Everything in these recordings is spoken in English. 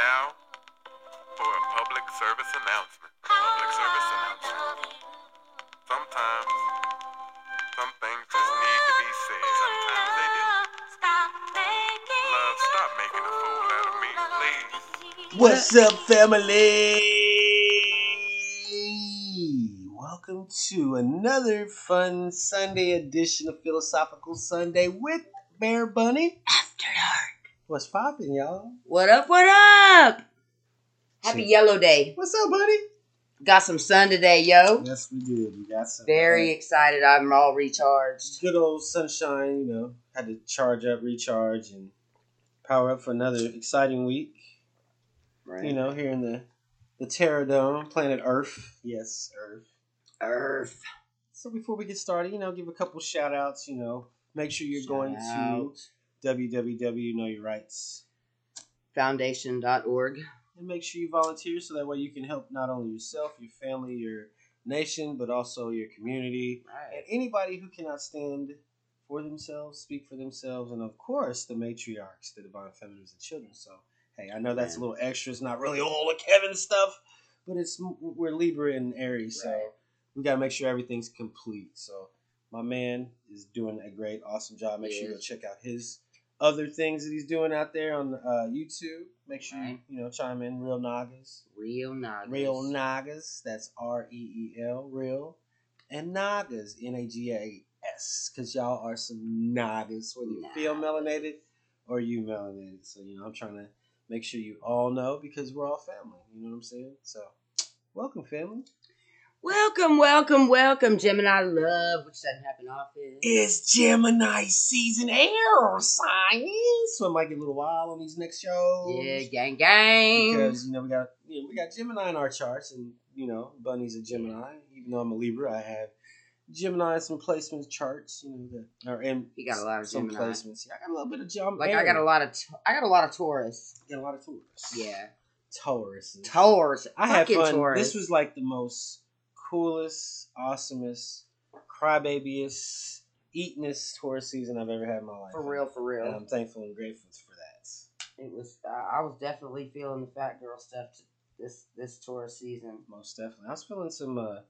now for a public service announcement. Public service announcement. Sometimes some things just need to be said. Sometimes they do. Love, stop making a fool out of me, please. What's up, family? Welcome to another fun Sunday edition of Philosophical Sunday with Bear Bunny. After dark. What's poppin', y'all? What up? What up? Happy Shit. Yellow Day. What's up, buddy? Got some sun today, yo. Yes, we did. We got some Very excited. I'm all recharged. good old sunshine. You know, had to charge up, recharge, and power up for another exciting week. Right. You know, here in the the Terra Dome, planet Earth. Yes, Earth. Earth. So before we get started, you know, give a couple shout outs, you know, make sure you're going to Shout. www.knowyourrights Foundation.org. and make sure you volunteer so that way you can help not only yourself, your family, your nation, but also your community and anybody who cannot stand for themselves, speak for themselves, and of course the matriarchs, the divine feminines and children. So hey, I know that's a little extra. It's not really all the Kevin stuff, but it's we're Libra and Aries, so Right. we got to make sure everything's complete. So my man is doing a great, awesome job. Make He sure you go check out his other things that he's doing out there on uh, YouTube. Make sure you Right. you know chime in. Real Nagas, Real Nagas. Real Nagas. That's R E E L, Real, and Nagas, N A G A S, because y'all are some Nagas, whether you feel melanated or you melanated. So you know I'm trying to make sure you all know because we're all family. You know what I'm saying? So welcome, family. Welcome, welcome, welcome, Gemini Love, which doesn't happen often. It's Gemini season air signs. So it might get a little wild on these next shows. Yeah, gang, gang. Because you know we got you know, we got Gemini in our charts, and you know Bunny's a Gemini. Even though I'm a Libra, I have Gemini in some placements charts. You know that or in He got a lot of some Gemini. placements. Yeah, I got a little bit of Gem. like I got a lot of, t- I got a lot of Taurus. got a lot of Taurus. Yeah, Taurus. Taurus. I had fun. Taurus. This was like the most coolest, awesomest, crybabyest, eatingest Taurus season I've ever had in my life. for real, for real. And I'm thankful and grateful for that. It was. I was definitely feeling the fat girl stuff this this Taurus season. Most definitely. I was feeling some uh,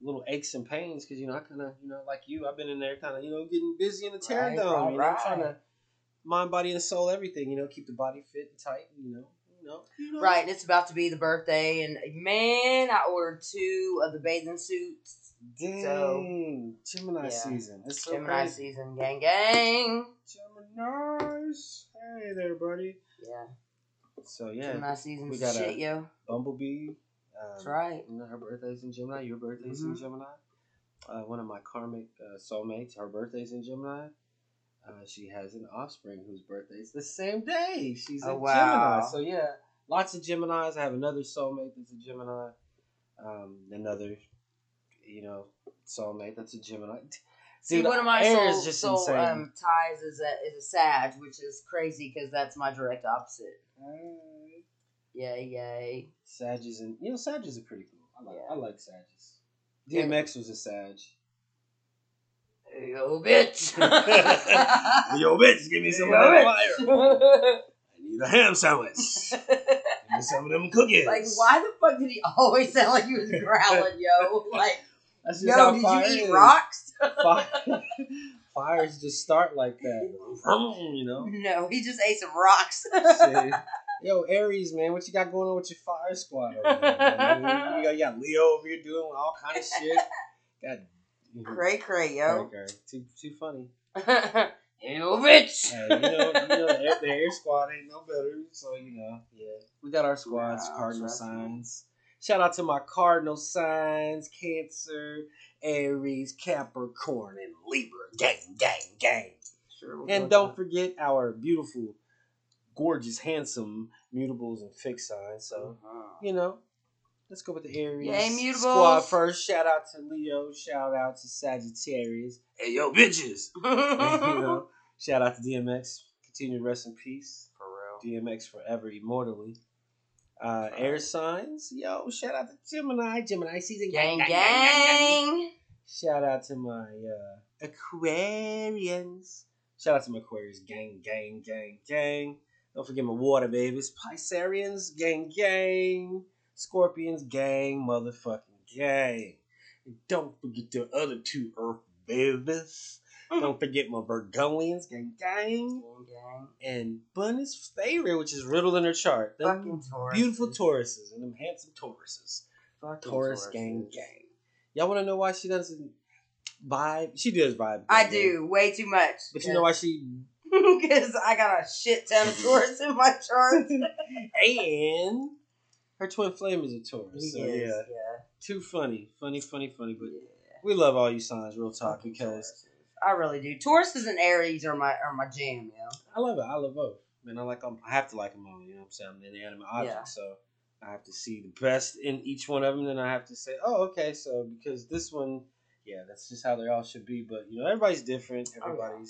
little aches and pains because, you know, I kind of, you know, like you, I've been in there kind of, you know, getting busy in the Terra Right, Dome. right, you know, right. trying to mind, body, and soul, everything, you know, keep the body fit and tight, you know. Know, you know. Right, and it's about to be the birthday, and man, I ordered two of the bathing suits. Dang. Gemini Yeah. season. It's so Gemini crazy. season, gang, gang. Gemini's. Hey there, buddy. Yeah, So, yeah, Gemini season we got a- shit, yo. Bumblebee. Um, That's right. You know, her birthday's in Gemini. Your birthday's in Mhm. Gemini. Uh, one of my karmic uh, soulmates, her birthday's in Gemini. Uh, she has an offspring whose birthday is the same day. She's a Oh, wow. Gemini. So yeah, lots of Geminis. I have another soulmate that's a Gemini. Um, another, you know, soulmate that's a Gemini. See, Dude, one of my soul, just soul insane. um, ties is a is a Sag, which is crazy because that's my direct opposite. Yay, yay. Sages and you know Sages are pretty cool. I like Yeah. I like Sages. Yeah. DMX was a Sag. Yo, bitch. Yo, bitch, give me some of Yo, that bitch. fire. I need a ham sandwich. Give me some of them cookies. like, why the fuck did he always sound like he was growling, yo? Like, That's just yo, how did fire you eat is. rocks? Fire, fires just start like that. You know. No, he just ate some rocks. Yo, Aries, man, what you got going on with your fire squad? Over there, man? You, got, you got Leo over here doing all kind of shit. Got cray cray, yo. Okay, too too funny. yo, bitch. Hey, you know, you know the, air, the air squad ain't no better, so you know, yeah. We got our squads, cardinal signs. Shout out to my cardinal signs: Cancer, Aries, Capricorn, and Libra. Gang, gang, gang. Sure, And don't with forget our beautiful, gorgeous, handsome mutables and fixed signs. So Uh-huh. you know, let's go with the Aries Yay, mutables. squad first. Shout out to Leo. Shout out to Sagittarius. Hey yo, bitches. you know, shout out to DMX. Continue to rest in peace. For real. DMX forever, immortally. Uh, air signs, yo, shout out to Gemini. Gemini season, Gang, gang, gang, gang, gang. gang. Shout out to my uh, Aquarians. Shout out to my Aquarius, gang, gang, gang, gang. Don't forget my water babies. Pisarians, gang, gang. Scorpions, gang, motherfucking gang. And don't forget the other two Earth babies. Mm. don't forget my Virgonians, gang, gang. Gang. And Bunny's favorite, which is riddled in her chart. Them Fucking Taurus. beautiful Tauruses and them handsome Tauruses. Fucking Taurus, gang, Tauruses. gang. Y'all want to know why she doesn't vibe? She does vibe. I gang. do way too much. But you know why she Because I got a shit ton of Taurus in my chart. and her twin flame is a Taurus. So yeah, yeah. too funny, funny, funny, funny. But yeah. we love all you signs, real talk, Fucking because Tauruses. I really do. Taurus and Aries are my are my jam, yo. I love it. I love both. Man, I like them. I have to like them all. You know what I'm saying? I'm an inanimate object, Yeah. so I have to see the best in each one of them. Then I have to say, oh, okay, so because this one, yeah, that's just how they all should be. But you know, everybody's different. Oh, yeah.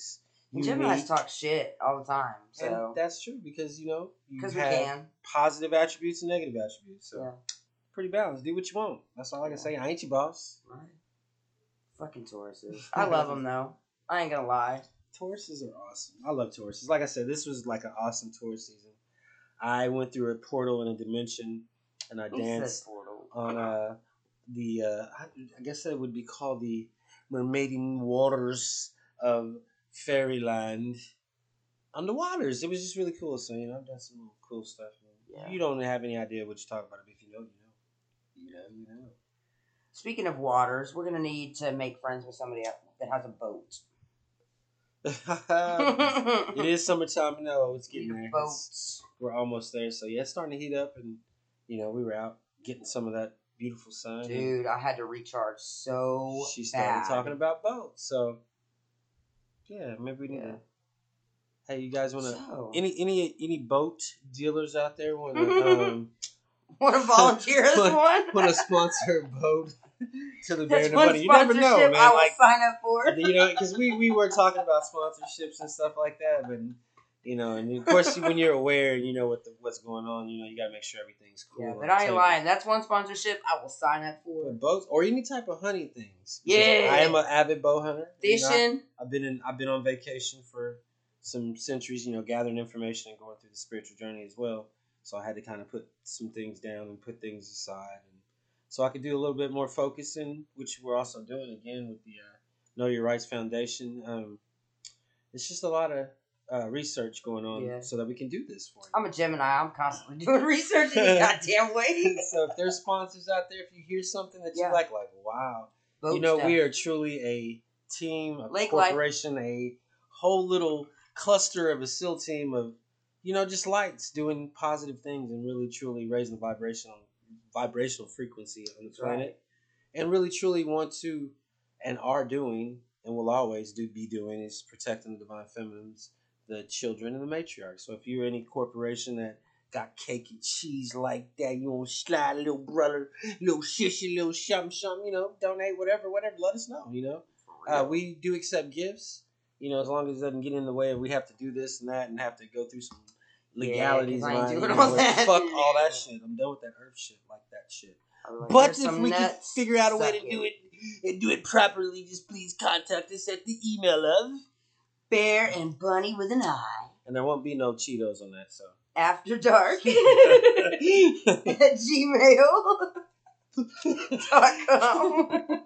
Everybody's And unique. Talk shit all the time. and So that's true because you know you because we have can. positive attributes and negative attributes. So Yeah. pretty balanced. Do what you want. That's all I can Yeah. say. I ain't your boss. Right. Fucking Tauruses. I love them though. I ain't gonna lie. Tauruses are awesome. I love Tauruses. Like I said, this was like an awesome Taurus season. I went through a portal in a dimension, and I danced portal. on uh, the uh, I, I guess that would be called the mermaiding waters of fairyland on the waters. It was just really cool. So you know, I've done some little cool stuff. Yeah. You don't have any idea what you're talking about. But if you know, you know. You know, you know. Speaking of waters, we're gonna need to make friends with somebody that has a boat. it is summertime. No, it's getting there. Boats. we're almost there. So yeah, it's starting to heat up, and you know we were out getting some of that beautiful sun. Dude, I had to recharge so she started bad. talking about boats. So yeah, maybe we need Yeah. to. Hey, you guys want to? So, Any any any boat dealers out there want to um, want to volunteer as What- one? want to sponsor a boat to the That's the one You never know, man. I will Like sign up for. you know, because we we were talking about sponsorships and stuff like that, but you know, and of course when you're aware, and you know what the, what's going on. You know, you gotta make sure everything's cool. Yeah, but I ain't table. lying. That's one sponsorship I will sign up For for. boats or any type of hunting things. Yeah. I am an avid bow hunter. You know, Fishing. I've been in I've been on vacation for some centuries, you know, gathering information and going through the spiritual journey as well. So I had to kind of put some things down and put things aside, and so I could do a little bit more focusing, which we're also doing again with the uh, Know Your Rights Foundation. Um, it's just a lot of uh, research going on, Yeah. so that we can do this for you. I'm a Gemini. I'm constantly doing research any goddamn way. so if there's sponsors out there, if you hear something that you like, like wow, Boat you know, stuff. we are truly a team, a Lake life. corporation, a whole little cluster of a SEAL team of, you know, just lights doing positive things and really truly raising the vibrational vibrational frequency on the That's right. planet, and really truly want to and are doing and will always do be doing is protecting the divine feminines, the children, and the matriarchs. So if you're any corporation that got cake and cheese like that. You want to slide, little brother, little sissy, little shum shum, you know, donate, whatever, whatever. Let us know, you know. Uh, we do accept gifts, you know, as long as it doesn't get in the way of we have to do this and that and have to go through some legalities. Yeah, 'cause I ain't doing you know, all that. Fuck all that shit. I'm done with that earth shit, like that shit. Like, But if we can figure out a way to do it and do it properly, just please contact us at the email of. Bear and bunny with an eye. And there won't be no Cheetos on that, so. After dark at gmail dot com.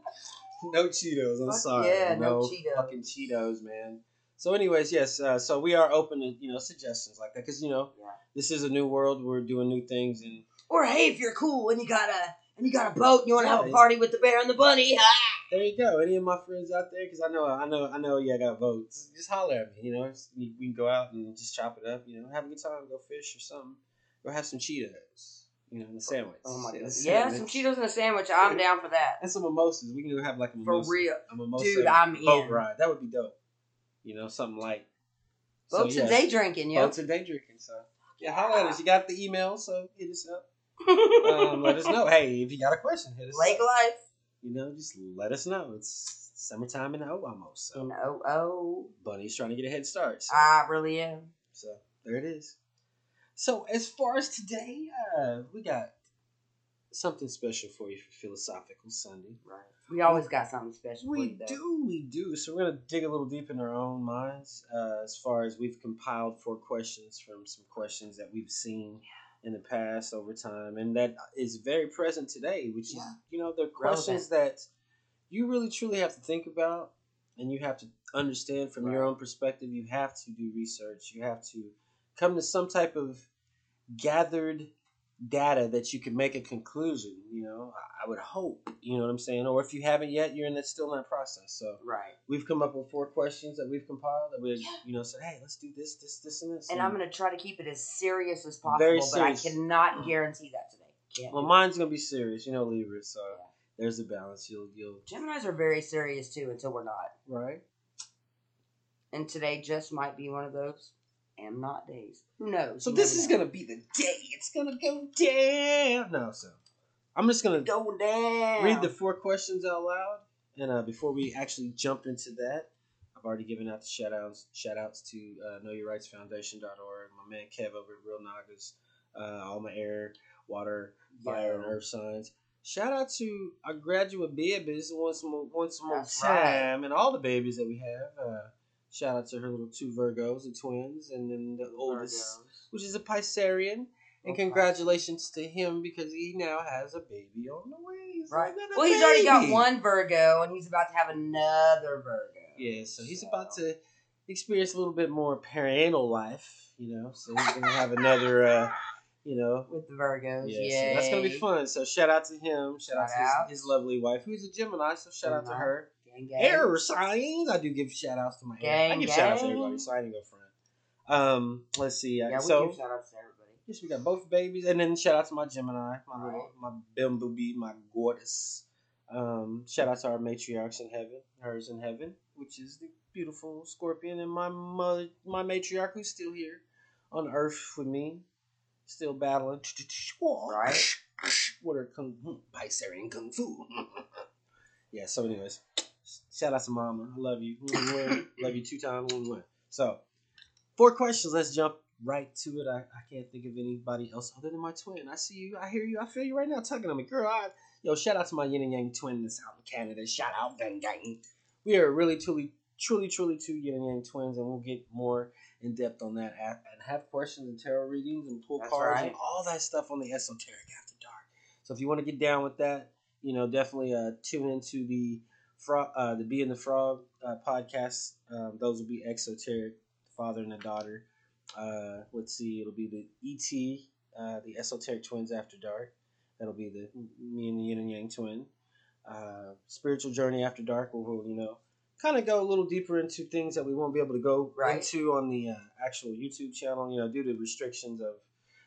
no Cheetos. I'm Fuck sorry. yeah, no no Cheetos. fucking Cheetos, man. So, anyways, yes. Uh, so we are open to you know suggestions like that because you know Yeah. this is a new world. We're doing new things, and Or hey, if you're cool and you got a and you got a boat and you want to have a party with the bear and the bunny, ah! There you go. Any of my friends out there, because I know, I know, I know, yeah, I got votes. Just holler at me. You know, we we can go out and just chop it up. You know, have a good time, go fish or something. Go have some Cheetos. You know, in the sandwich. Oh my Yeah, god. the Yeah, some. Cheetos and a sandwich. I'm down for that. and some mimosas. We can do have like a For mimosa, real. a mimosa Dude, I'm boat in. ride. That would be dope. You know, something like Boats and day drinking, Yeah, Boats and day drinking. So yeah, holler at us. You got the email, so hit us up. Um, let us know. Hey, if you got a question, hit us Lake up. life. You know, just let us know. It's summertime in O almost. So And oh oh, Bunny's trying to get a head start. So, I really am. so there it is. So as far as today, uh, we got something special for you for Philosophical Sunday. Right. We always got something special. We though. do, we do. So we're gonna dig a little deep in our own minds, uh, as far as we've compiled four questions from some questions that we've seen in the past over time, and that is very present today. Which is, you know, the questions that you really truly have to think about, and you have to understand from your own perspective. You have to do research. You have to come to some type of gathered data that you can make a conclusion. You know, I- would hope. You know what I'm saying? Or if you haven't yet, you're in that still in that process. So Right. we've come up with four questions that we've compiled that we, you know, said, hey, let's do this, this, this, and this. And I'm gonna try to keep it as serious as possible, Very but I cannot mm-hmm. guarantee that today. Can't well, mine's gonna be serious. You know, Libra. So Yeah. there's a balance. You'll, you'll, Gemini's are very serious too until we're not. right? And today just might be one of those am not days. Who knows? So You this is know. gonna be the day. It's gonna go down. No, so I'm just gonna go down. read the four questions out loud. And uh, before we actually jump into that, I've already given out the shout outs, shout outs to uh, knowyourrightsfoundation.org, my man Kev over at Real Nagas, uh, all my air, water, fire, and earth signs. Shout out to our graduate babies once more, once more That's time, right. and all the babies that we have. Uh, shout out to her little two Virgos, the twins, and then the oldest, Virgos. which is a Piscean. And Okay. congratulations to him because he now has a baby on the way. He's Right. Well, he's already got one Virgo, and he's about to have another Virgo. Yeah, so he's So- about to experience a little bit more parental life, you know. So he's gonna have another, uh, you know, with the Virgos. yeah. So that's gonna be fun. So shout out to him. Shout, out Shout to out. his, his lovely wife, who's a Gemini. So shout out to her. Gang, gang. Air signs. I do give shout outs to my air. I Gang, give shout outs to everybody, so I didn't go front. Um, let's see. Yeah, we give shout outs to everybody. Yes, we got both babies, and then shout out to my Gemini, my little, Right. my bumblebee, my goddess. Um, shout out to our matriarchs in heaven, hers in heaven, which is the beautiful Scorpion, and my mother, my matriarch who's still here on Earth with me, still battling. Right. What are kung Piscean kung fu? yeah. So, anyways, shout out to Mama. I love you. love you two times. So, four questions. Let's jump right to it. I, I can't think of anybody else other than my twin. I see you. I hear you. I feel you right now tugging on me, girl. I, yo, shout out to my yin and yang twin that's out in Canada. Shout out, gang gang. We are really, truly, truly, truly two yin and yang twins, and we'll get more in depth on that and have questions and tarot readings and pull That's cards and all that stuff on the esoteric after dark. So if you want to get down with that, you know, definitely uh, tune into the frog, uh, the Bee and the Frog uh, podcast. Um, those will be exoteric, father and a daughter. Uh, let's see, it'll be the ET, uh, the Esoteric Twins After Dark. That'll be the me and the Yin and Yang twin. Uh, Spiritual Journey After Dark, where we'll, you know, kind of go a little deeper into things that we won't be able to go Right. into on the uh, actual YouTube channel, you know, due to restrictions of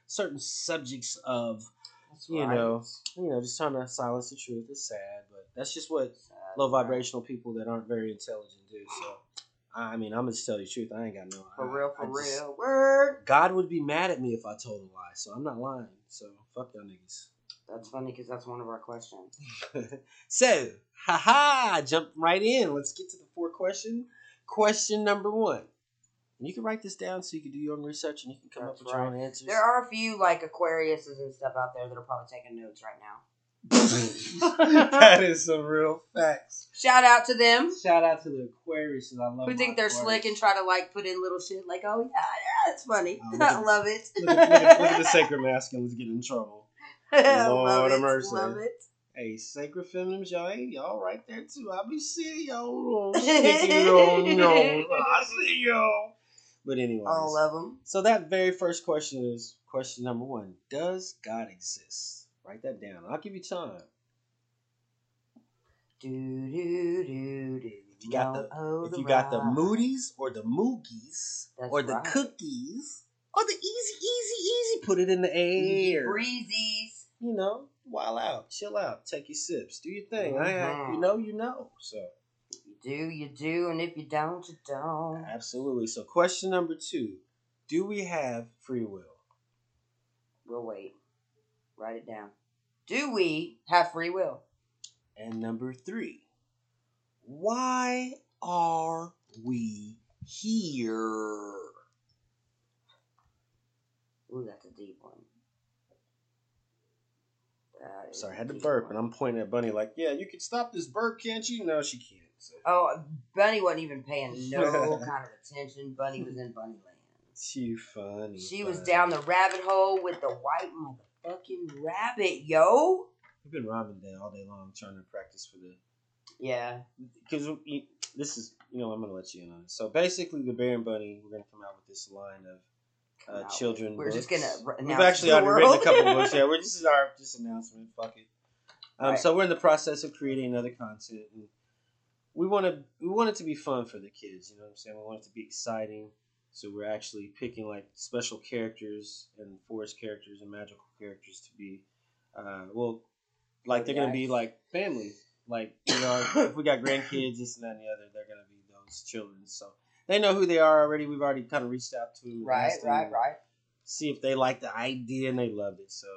certain subjects of, That's you right. know, you know, just trying to silence the truth. is sad, but that's just what Sad, low vibrational people that aren't very intelligent do. So, I mean, I'm gonna just tell you the truth. I ain't got no. For I- real, for I just- real. Word. God would be mad at me if I told a lie, so I'm not lying. So fuck y'all niggas. That's funny because that's one of our questions. so, haha, jump right in. Let's get to the four question. Question number one. And you can write this down so you can do your own research and you can come That's up with your own answers. There are a few like Aquariuses and stuff out there that are probably taking notes right now. That is some real facts. Shout out to them Shout out to the Aquarius. I love who think they're Aquarius. slick and try to like put in little shit like, oh yeah, yeah, that's funny. Oh, look I love it. Look at, look at- look at the sacred masculines get in trouble. I Lord love have mercy. Love it. Hey, sacred feminines, y'all ain't y'all right there too. I be seeing y'all little sneaky little nose. I see y'all. But anyways, All of them. so that very first question is question number one: Does God exist? Write that down. I'll give you time. Do do do do. If you got the Oh, if you got the. Moody's or the Moogies That's or the right. cookies or the easy, easy, easy, put it in the air. breezies. You know, while out, chill out, take your sips, do your thing. I, I, Mhm. you know, you know. So You do, you do, and if you don't, you don't. absolutely. So question number two: Do we have free will? We'll wait. Write it down. Do we have free will? And number three: Why are we here? Ooh, that's a deep one. Sorry, I had to burp, one. and I'm pointing at Bunny like, "Yeah, you can stop this burp, can't you?" No, she can't. So. Oh, Bunny wasn't even paying no kind of attention. Bunny was in Bunny Land. She funny. She was down the rabbit hole with the white motherfucking rabbit, yo. We've been rhyming day all day long trying to practice for the Yeah. because this is you know I'm gonna let you in on it. So basically, the Bear and Bunny we're gonna come out with this line of uh, children. We're just gonna We've actually already written a couple books. Yeah, we're this is our just announcement. Fuck it. Um, Right. So we're in the process of creating other content, and we want to we want it to be fun for the kids. You know what I'm saying? We want it to be exciting. So we're actually picking like special characters and forest characters and magical characters to be, uh, well, like they're gonna be like family. Like you know, if we got grandkids, this and that and the other, they're gonna be those children. So they know who they are already. We've already kind of reached out to them, Right, right, right. see if they like the idea and they loved it. So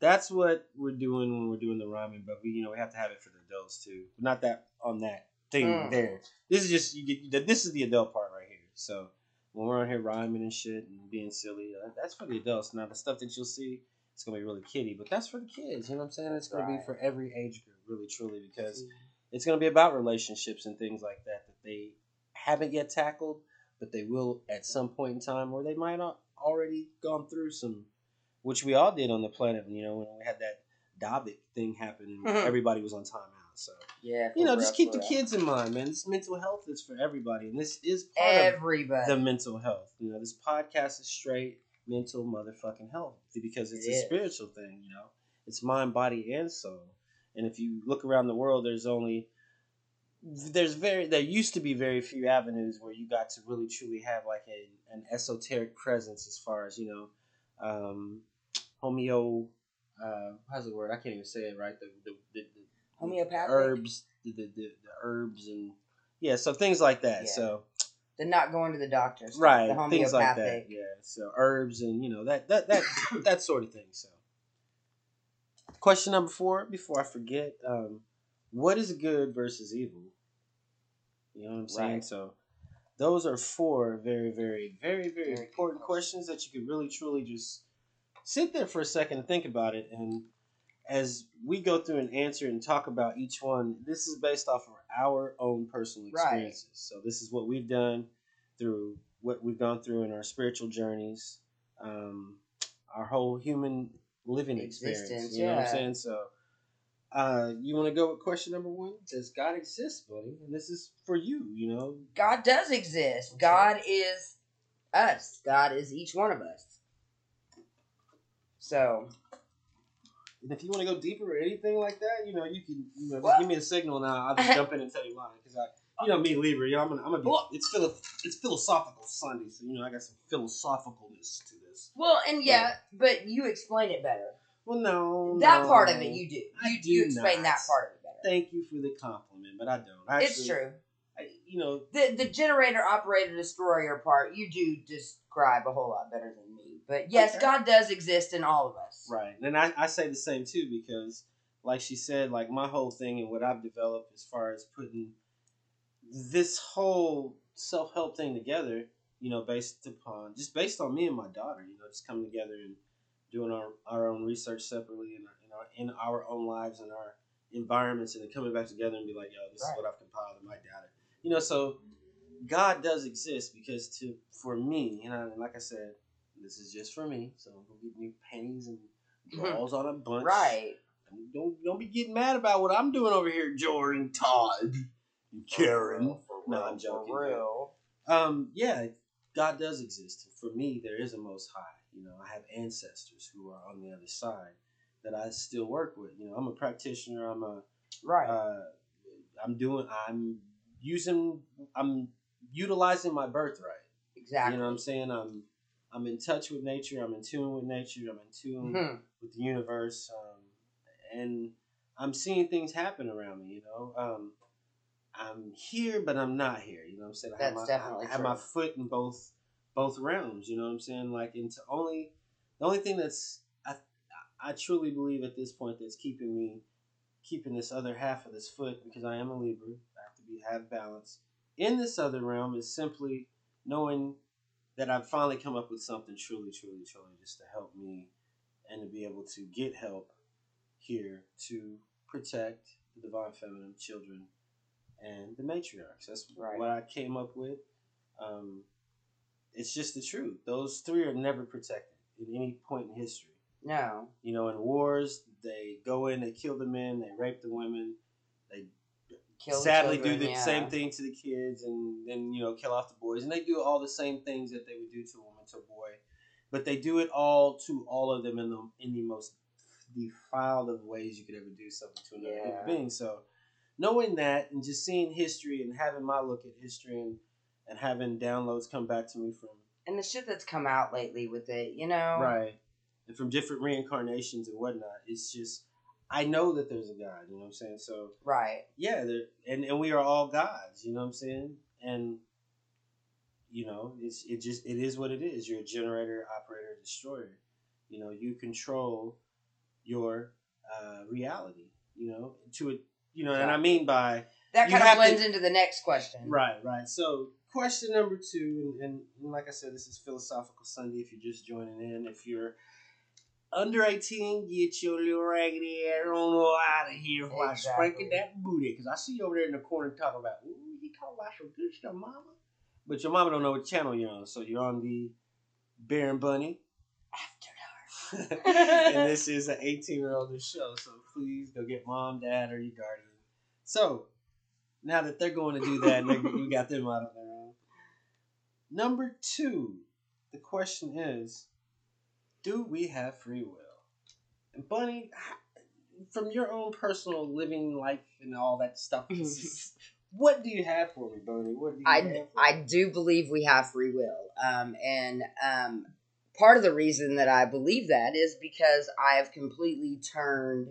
that's what we're doing when we're doing the rhyming. But we, you know, we have to have it for the adults too. Not that on that thing Mm. there. This is just you get. This is the adult part right here. So when we're on here rhyming and shit and being silly, uh, that's for the adults. Now the stuff that you'll see, it's gonna be really kiddie, but that's for the kids. You know what I'm saying? It's gonna be for every age group, really, truly, because it's going to be about relationships and things like that that they haven't yet tackled, but they will at some point in time, or they might not already gone through some, which we all did on the planet. You know, when we had that COVID thing happen and Mhm. everybody was on timeout. So Yeah. you know, just keep the kids in mind, man. This mental health is for everybody, and this is part of Everybody. the mental health. You know, this podcast is straight mental motherfucking health because it's It a is. spiritual thing. You know, it's mind, body, and soul. And if you look around the world, there's only there's very there used to be very few avenues where you got to really truly have like a an esoteric presence as far as you know um homeo uh how's the word i can't even say it right the the, the, the Homeopathic? herbs the, the, the, herbs and yeah so things like that Yeah. so The not going to the doctor. stuff, right The things like that homeopathic. yeah so herbs and you know that that that that sort of thing so question number four before i forget um what is good versus evil you know what i'm saying Right. so those are four very very very very Very important questions that you could really truly just sit there for a second and think about it and as we go through and answer and talk about each one this is based off of our own personal Right. experiences so this is what we've done through what we've gone through in our spiritual journeys um, our whole human living experience Existence, you know what i'm saying so uh, you want to go with question number one does god exist buddy and this is for you you know God does exist. God is us. God is each one of us. So And if you want to go deeper or anything like that, you know, you can, you know, just give me a signal now. I'll just jump in and tell you mine because I, you know, me Libra, you know, I'm gonna, I'm gonna be. Well- It's philo- it's philosophical Sunday, so you know, I got some philosophicalness to this. well, and yeah, but you explain it better. Well, no, That no. part of it you do. I You do you explain not. that part of it better. Thank you for the compliment, but I don't. Actually, it's true. I, you know, The the generator operator destroyer part you do describe a whole lot better than. But yes, Okay. God does exist in all of us. Right. And I, I say the same too because like she said, like my whole thing and what I've developed as far as putting this whole self help thing together, you know, based upon just based on me and my daughter, you know, just coming together and doing our, our own research separately in our, in our in our own lives and our environments and then coming back together and be like, yo, this Right. is what I've compiled in my data. You know, so God does exist because to for me, you know, and like I said, this is just for me, so I'm gonna get me pennies and draws on a bunch. Right. Don't don't be getting mad about what I'm doing over here, Jordan, Todd, and Karen. For No, real, I'm joking. For real. Um, yeah, God does exist. For me, there is a Most High. You know, I have ancestors who are on the other side that I still work with. You know, I'm a practitioner. I'm a Right. uh, I'm doing. I'm using. I'm utilizing my birthright. exactly. You know what I'm saying? I'm I'm in touch with nature. I'm in tune with nature. I'm in tune Mhm. with the universe, um, and I'm seeing things happen around me. You know, um, I'm here, but I'm not here. You know what I'm saying? I have, my, I have my foot in both both realms. You know what I'm saying? Like, into only the only thing that's I I truly believe at this point that's keeping me keeping this other half of this foot because I am a Libra. I have to be have balance in this other realm is simply knowing that I've finally come up with something truly, truly, truly just to help me and to be able to get help here to protect the divine feminine, children, and the matriarchs. That's Right. what I came up with. Um, it's just the truth. Those three are never protected in any point in history. No. You know, in wars, they go in, they kill the men, they rape the women, they Kill sadly children, do the yeah. same thing to the kids, and then you know kill off the boys, and they do all the same things that they would do to a woman, to a boy, but they do it all to all of them in the in the most defiled of ways you could ever do something to another human Yeah. being. So, knowing that and just seeing history and having my look at history and and having downloads come back to me from And the shit that's come out lately with it, you know. right and from different reincarnations and whatnot, it's just I know that there's a God. You know what I'm saying? So Right. yeah, there- and and we are all gods. You know what I'm saying? And you know, it's it just it is what it is. You're a generator, operator, destroyer. You know, you control your uh, reality. You know, to a you know, and I mean by That kind of have to- blends into the next question. right, right. So question number two, and, and like I said, this is philosophical Sunday. If you're just joining in, if you're under 18, get your little raggedy ass on out of here while Exactly. spanking that booty. Because I see you over there in the corner talking about, ooh, he talking about some good stuff, mama. But your mama don't know what channel you're on, so you're on the Bear and Bunny. After dark. and this is an 18 year old show, so please go get mom, dad, or your guardian. So now that they're going to do that, we got them out of their own. Number two, the question is, do we have free will? And Bunny, from your own personal living life and all that stuff, what do you have for me, Bunny? What do you I, I do believe we have free will. Um, and um, part of the reason that I believe that is because I have completely turned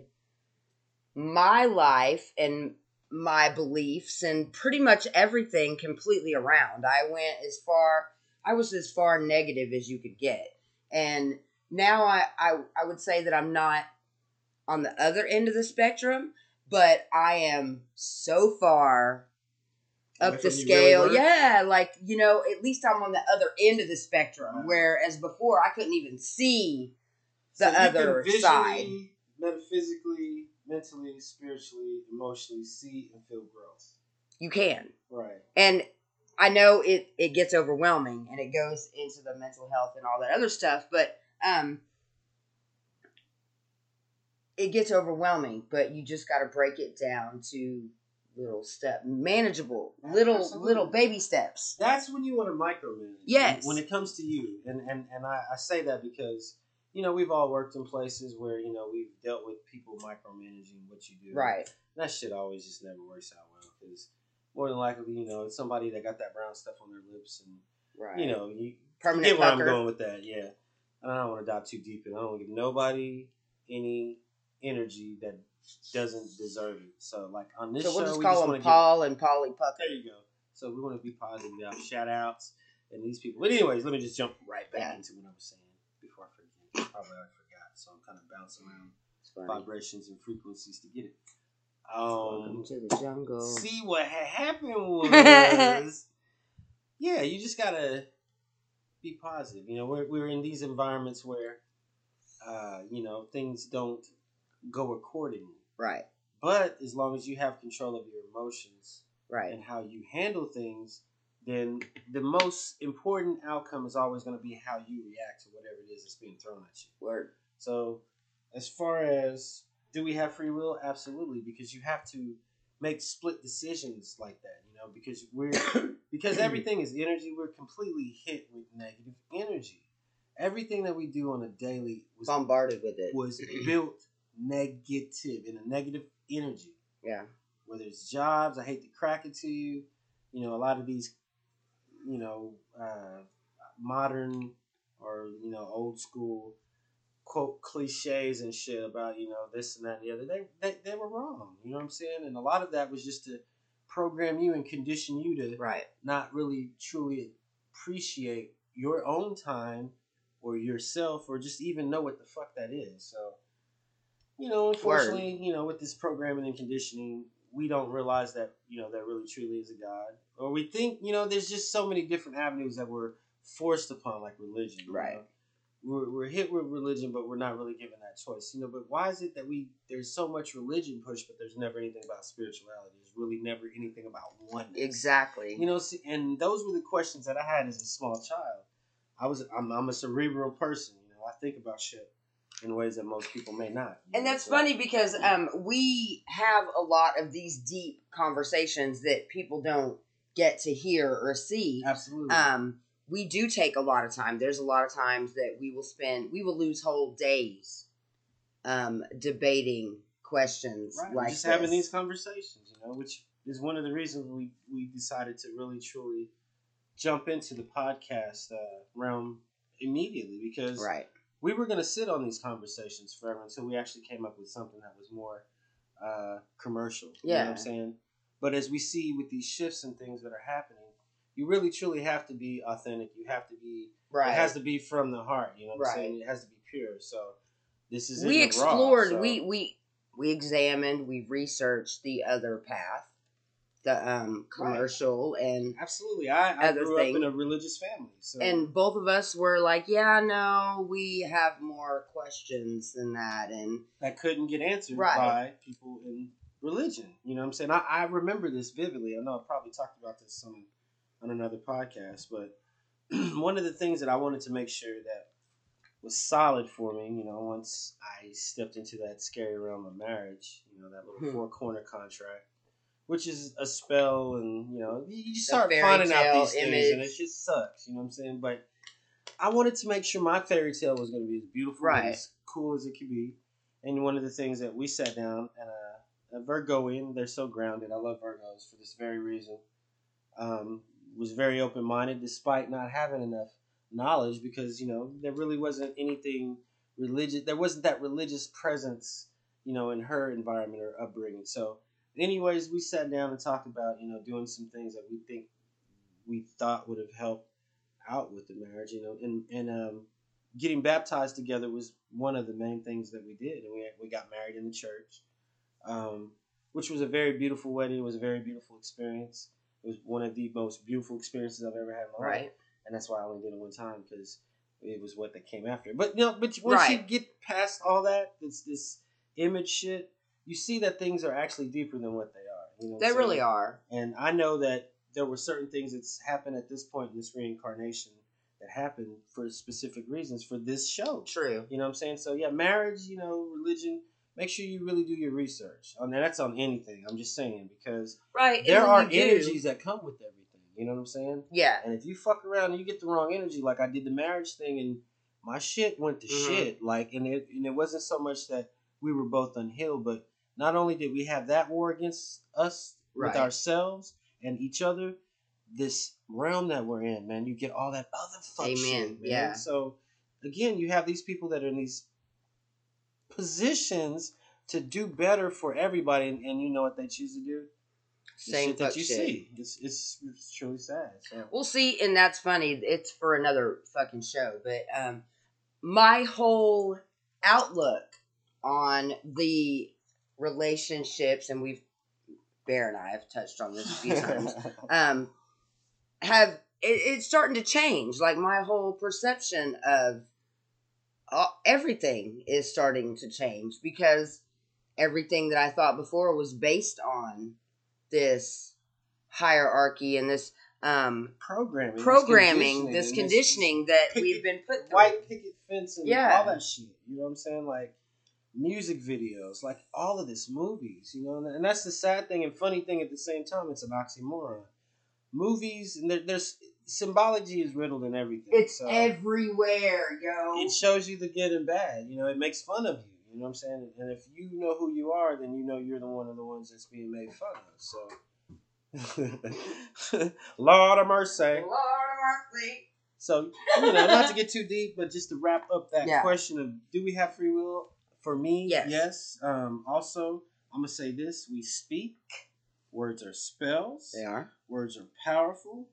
my life and my beliefs and pretty much everything completely around. I went as far, I was as far negative as you could get. And now I, I, I would say that I'm not on the other end of the spectrum, but I am so far up Like the you really scale. yeah, like you know, at least I'm on the other end of the spectrum. Uh-huh. Whereas before, I couldn't even see the So other side. metaphysically, mentally, spiritually, emotionally see and feel growth. You can, Right. and I know it it gets overwhelming, and it goes into the mental health and all that other stuff. But um, it gets overwhelming. But you just got to break it down to little step, manageable, little Absolutely. little baby steps. That's when you want to micromanage. Yes. When it comes to you, and and and I, I say that because you know we've all worked in places where you know we've dealt with people micromanaging what you do. Right. That shit always just never works out well because more than likely you know it's somebody that got that brown stuff on their lips and Right. you know you Permanent get where I'm going with that. Yeah. And I don't want to dive too deep, and I don't want to give nobody any energy that doesn't deserve it. So like on this So we'll show, just we call just them Paul and Polly Pucker. there you go. So we want to be positive about shout outs and these people. But anyways, let me just jump right back Yeah. into what I was saying before I forget. Probably I forgot, so I'm kind of bouncing around vibrations and frequencies to get it. Welcome Um, to the jungle. see what had happened was, yeah, you just gotta be positive. You know, we're we're in these environments where, uh, you know, things don't go accordingly. Right. But as long as you have control of your emotions Right. and how you handle things, then the most important outcome is always going to be how you react to whatever it is that's being thrown at you. Word. So, as far as do we have free will? Absolutely, because you have to make split decisions like that. Know, because we're because everything is energy. We're completely hit with negative energy. Everything that we do on a daily was Bombarded with it. was built negative in a negative energy Yeah. whether it's jobs. I hate to crack it to you. You know, a lot of these, you know, uh, modern or you know old school quote cliches and shit about you know this and that and the other. They they they were wrong. You know what I'm saying? And a lot of that was just to program you and condition you to Right. not really truly appreciate your own time or yourself or just even know what the fuck that is. So, you know, unfortunately, you know, with this programming and conditioning, we don't realize that, you know, that really truly is a God. Or we think, you know, there's just so many different avenues that we're forced upon, like religion. Right. know? We're, we're hit with religion, but we're not really given that choice. You know, but why is it that we there's so much religion push, but there's never anything about spirituality? There's really never anything about oneness. Exactly. You know, see, and those were the questions that I had as a small child. I was I'm, I'm a cerebral person. You know, I think about shit in ways that most people may not. And know, that's so- funny because um, we have a lot of these deep conversations that people don't get to hear or see. Absolutely. Um, we do take a lot of time. There's a lot of times that we will spend, we will lose whole days um, debating questions right. like just this. having these conversations, you know, which is one of the reasons we we decided to really truly jump into the podcast uh, realm immediately because right. we were going to sit on these conversations forever until we actually came up with something that was more uh, commercial. You know what Yeah. I'm saying? But as we see with these shifts and things that are happening, you really truly have to be authentic. You have to be. Right. It has to be from the heart. You know what Right. I'm saying? It has to be pure. So this is we isn't raw, explored so- we we we examined we researched the other path the um commercial and Absolutely. I, I grew thing. up in a religious family. So and both of us were like yeah no we have more questions than that and that couldn't get answered Right. by people in religion. You know what I'm saying? I, I remember this vividly. I know I probably talked about this on, on another podcast, but one of the things that I wanted to make sure that was solid for me, you know, once I stepped into that scary realm of marriage, you know, that little Hmm. four corner contract, which is a spell, and you know, you start finding out these things, and it just sucks. You know what I'm saying? But I wanted to make sure my fairy tale was going to be as beautiful, and Right. as cool as it could be. And one of the things that we sat down and uh, a Virgoian, they're so grounded. I love Virgos for this very reason. Um, was very open minded despite not having enough knowledge because you know there really wasn't anything religious. There wasn't that religious presence, you know, in her environment or upbringing. So, anyways, we sat down and talked about you know doing some things that we think we thought would have helped out with the marriage. You know, and and um, getting baptized together was one of the main things that we did, and we we got married in the church, um, which was a very beautiful wedding. It was a very beautiful experience. It was one of the most beautiful experiences I've ever had in my life and that's why I only did it one time because it was what that came after. But you know, but once you get past all that, this this image shit, you see that things are actually deeper than what they are. You know, they really are And I know that there were certain things that's happened at this point in this reincarnation that happened for specific reasons for this show. true You know what I'm saying? So yeah, marriage, you know, religion. Make sure you really do your research. I mean, that's on anything. I'm just saying because right there are you do- energies that come with everything. You know what I'm saying? yeah And if you fuck around and you get the wrong energy, like I did the marriage thing, and my shit went to Mhm. shit. Like, and it and it wasn't so much that we were both unhealed, but not only did we have that war against us Right. with ourselves and each other, this realm that we're in, man, you get all that other fuck Amen. shit, man. Yeah. So again, you have these people that are in these positions to do better for everybody, and, and you know what they choose to do? The same shit that you shit. see. It's, it's it's truly sad. So. Well, see, and that's funny. It's for another fucking show, but um, my whole outlook on the relationships, and we've Bear and I have touched on this a few times. um, have it, it's starting to change. Like my whole perception of uh, everything is starting to change because everything that I thought before was based on this hierarchy and this um, programming, this programming, this and conditioning that picket- we've been put through. white picket fence, and Yeah. all that shit. You know what I'm saying? Like music videos, like all of this movies. You know, and that's the sad thing and funny thing at the same time. It's an oxymoron. Movies and there, there's symbology is riddled in everything. It's so everywhere, yo. it shows you the good and bad. You know, it makes fun of you. You know what I'm saying? And if you know who you are, then you know you're the one of the ones that's being made fun of. So, Lord of mercy. Lord of mercy. So, you know, not to get too deep, but just to wrap up that Yeah. question of do we have free will? For me, Yes. yes. Um, also, I'm gonna say this: we speak. Words are spells. They are Words are powerful.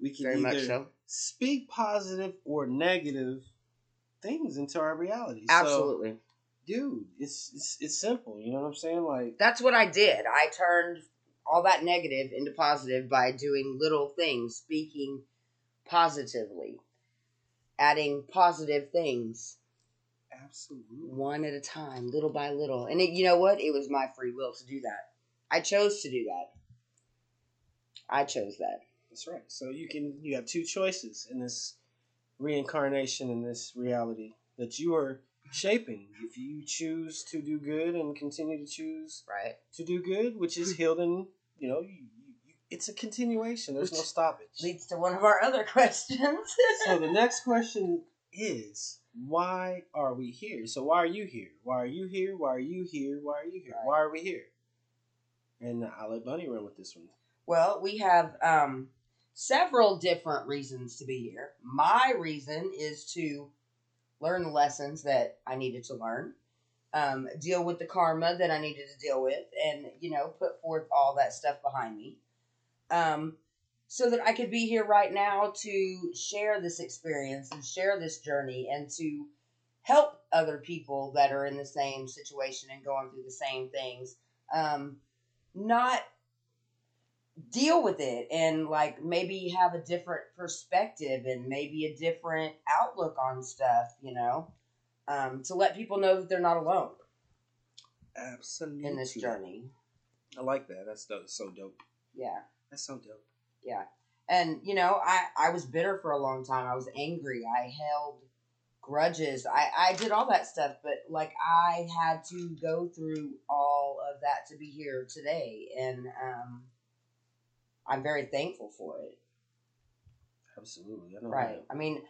We can very either so. speak positive or negative things into our reality. Absolutely. So, dude, it's, it's it's simple. You know what I'm saying? Like, That's what I did. I turned all that negative into positive by doing little things, speaking positively. adding positive things Absolutely. one at a time, little by little. And it, you know what? It was my free will to do that. I chose to do that. I chose that. That's right. So you can you have two choices in this reincarnation in this reality that you are shaping. If you choose to do good and continue to choose Right. to do good, which is healed and you know, you, you, you, it's a continuation. There's no stoppage. Leads to one of our other questions. so the next question is why are we here? So why are you here? Why are you here? Why are you here? Why are you here? Right. Why are we here? And I'll let Bunny run with this one. Well, we have um, several different reasons to be here. My reason is to learn the lessons that I needed to learn, um, deal with the karma that I needed to deal with, and you know, put forth all that stuff behind me, um, so that I could be here right now to share this experience and share this journey and to help other people that are in the same situation and going through the same things. Um, not deal with it and like maybe have a different perspective and maybe a different outlook on stuff, you know, um, to let people know that they're not alone Absolutely. in this journey. I like that. That's dope. so dope. Yeah, That's so dope. yeah. And you know, I I was bitter for a long time. I was angry. I held grudges. I I did all that stuff, but like I had to go through all of that to be here today, and um, I'm very thankful for it. Absolutely. I Right. that. I mean,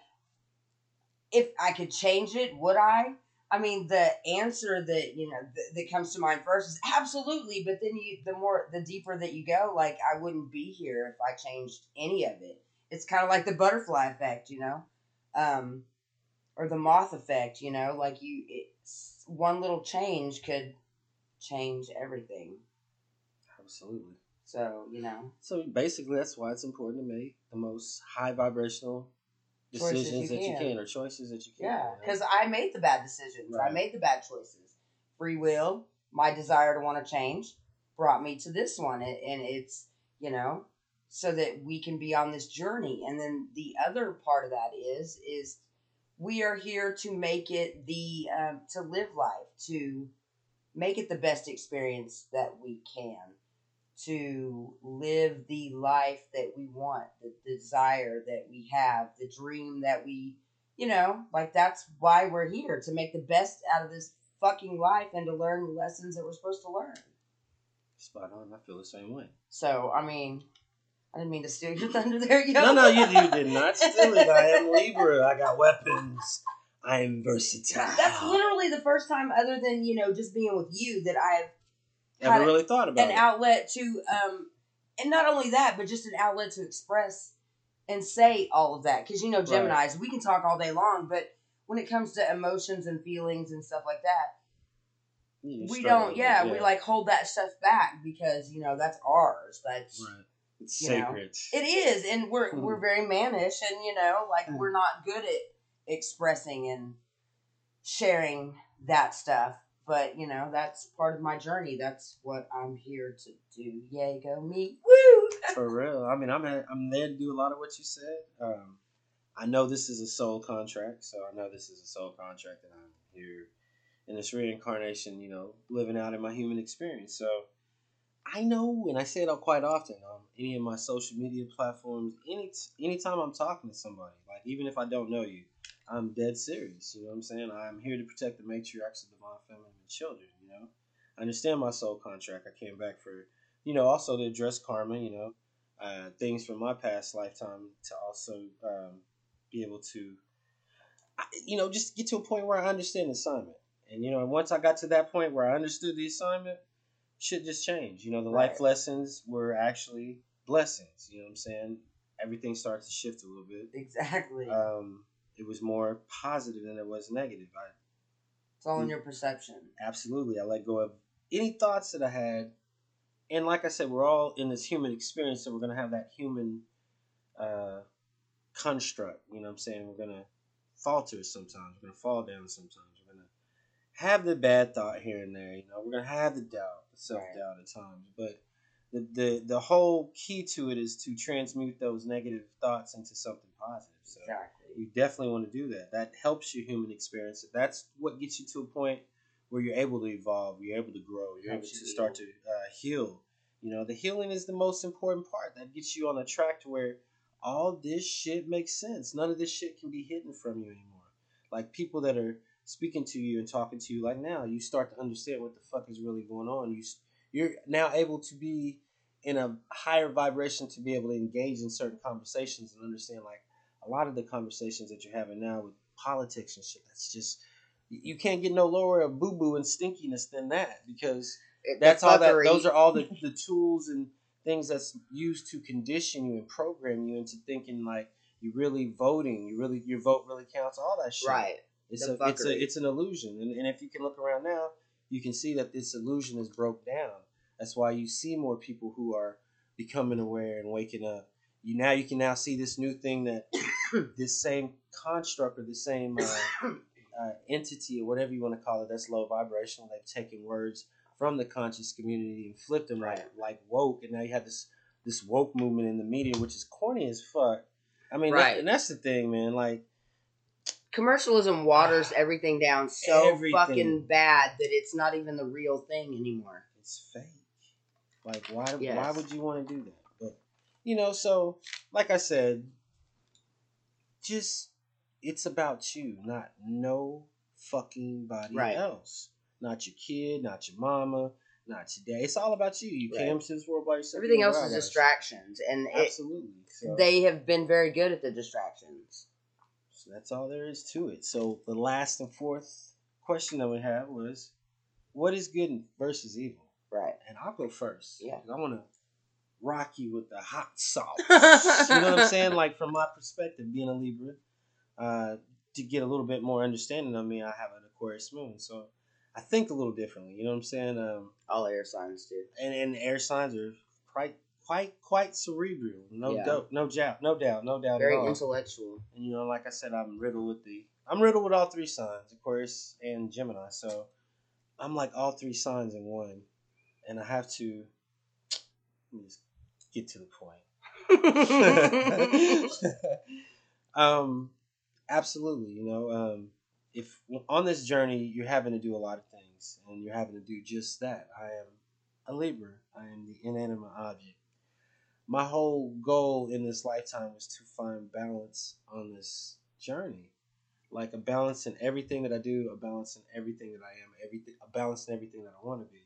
if I could change it, would I? I mean, the answer that you know th- that comes to mind first is absolutely. But then you, the more, the deeper that you go, like I wouldn't be here if I changed any of it. It's kind of like the butterfly effect, you know, um, or the moth effect. You know, like you, it's, one little change could change everything. Absolutely. So you know, So basically, that's why it's important to make the most high vibrational decisions you that you can. can or choices that you can. Yeah, you know? because I made the bad decisions. I made the bad choices. Free will, my desire to want to change, brought me to this one, and and it's you know so that we can be on this journey. And then the other part of that is is we are here to make it the um, to live life to make it the best experience that we can to live the life that we want the desire that we have the dream that we you know, like that's why we're here to make the best out of this fucking life and to learn the lessons that we're supposed to learn. Spot on. I feel the same way. So, I mean, I didn't mean to steal your thunder there, yo. No, no, you, you did not steal it. I am Libra. I got weapons. I am versatile. That's literally the first time, other than you know, just being with you, that I've Never had really thought about an it. outlet to, um, and not only that, but just an outlet to express and say all of that. Because you know, Right. Gemini's, we can talk all day long, but when it comes to emotions and feelings and stuff like that, You we don't with yeah, we like hold that stuff back because you know that's ours that's Right. It's you know, sacred. it is and we're Mhm. we're very mannish and you know like Mhm. we're not good at expressing and sharing that stuff but you know that's part of my journey that's what i'm here to do yay go me woo For real. I mean, I'm I'm there to do a lot of what you said. Um, I know this is a soul contract, so I know this is a soul contract, and I'm here in this reincarnation. You know, living out in my human experience. So I know, and I say it quite often on any of my social media platforms. Any anytime I'm talking to somebody, like even if I don't know you, I'm dead serious. You know what I'm saying? I'm here to protect the matriarchs of the divine feminine and children. You know, I understand my soul contract. I came back for you know, also to address karma, you know, uh, things from my past lifetime to also um, be able to, you know, just get to a point where I understand the assignment. And, you know, once I got to that point where I understood the assignment, shit just changed. You know, the life lessons were actually blessings. You know what I'm saying? Everything starts to shift a little bit. exactly Um, it was more positive than it was negative. I it's all in your perception absolutely. I let go of any thoughts that I had. And like I said, we're all in this human experience, so we're gonna have that human uh, construct. You know what I'm saying? We're gonna falter sometimes. We're gonna fall down sometimes. We're gonna have the bad thought here and there. You know, we're gonna have the doubt, the self doubt at times. But the, the the whole key to it is to transmute those negative thoughts into something positive. So exactly You definitely want to do that. That helps your human experience. That's what gets you to a point where you're able to evolve, you're able to grow, you're able to start to uh, heal. You know, the healing is the most important part. That gets you on a track to where all this shit makes sense. None of this shit can be hidden from you anymore. Like people that are speaking to you and talking to you like now, you start to understand what the fuck is really going on. You you're now able to be in a higher vibration to be able to engage in certain conversations and understand like a lot of the conversations that you're having now with politics and shit. That's just you can't get no lower of boo boo and stinkiness than that because It- that's all that those are all the, the tools and things that's used to condition you and program you into thinking like you're really voting you really your vote really counts all that shit. Right. it's the a it's a it's an illusion. And, and if you can look around now you can see that this illusion is broke down. That's why you see more people who are becoming aware and waking up you now you can now see this new thing that this same construct or the same uh, uh, entity or whatever you want to call it that's low vibrational they've taken words from the conscious community and flipped them right like woke and now you have this this woke movement in the media which is corny as fuck i mean that- and that's the thing man like Commercialism waters everything down so Everything. fucking bad that it's not even the real thing anymore. it's fake. Like why why would you want to do that? You know, so like I said, just it's about you, not no fucking body Right. else. Not your kid, not your mama, not your dad. It's all about you. You Right. came to this world by yourself. Everything else is distractions, and it, Absolutely. So, they have been very good at the distractions. so that's all there is to it. So the last and fourth question that we have was, what is good versus evil? Right. and I'll go first. Yeah. I want to rock you with the hot sauce. you know what I'm saying? Like from my perspective, being a Libra, uh, to get a little bit more understanding of me, I have an Aquarius moon, so I think a little differently. You know what I'm saying? Um, All air signs do. and and air signs are quite quite quite cerebral. No Yeah. doubt, no doubt, no doubt, no doubt Very at all. intellectual. And you know, like I said, I'm riddled with the I'm riddled with all three signs, Aquarius and Gemini. So I'm like all three signs in one, and I have to let me just get to the point. um, absolutely. You know, um, if on this journey you're having to do a lot of things, and you're having to do just that. I am a Libra. I am the inanimate object. My whole goal in this lifetime was to find balance on this journey, like a balance in everything that I do, a balance in everything that I am, everything, a balance in everything that I want to be.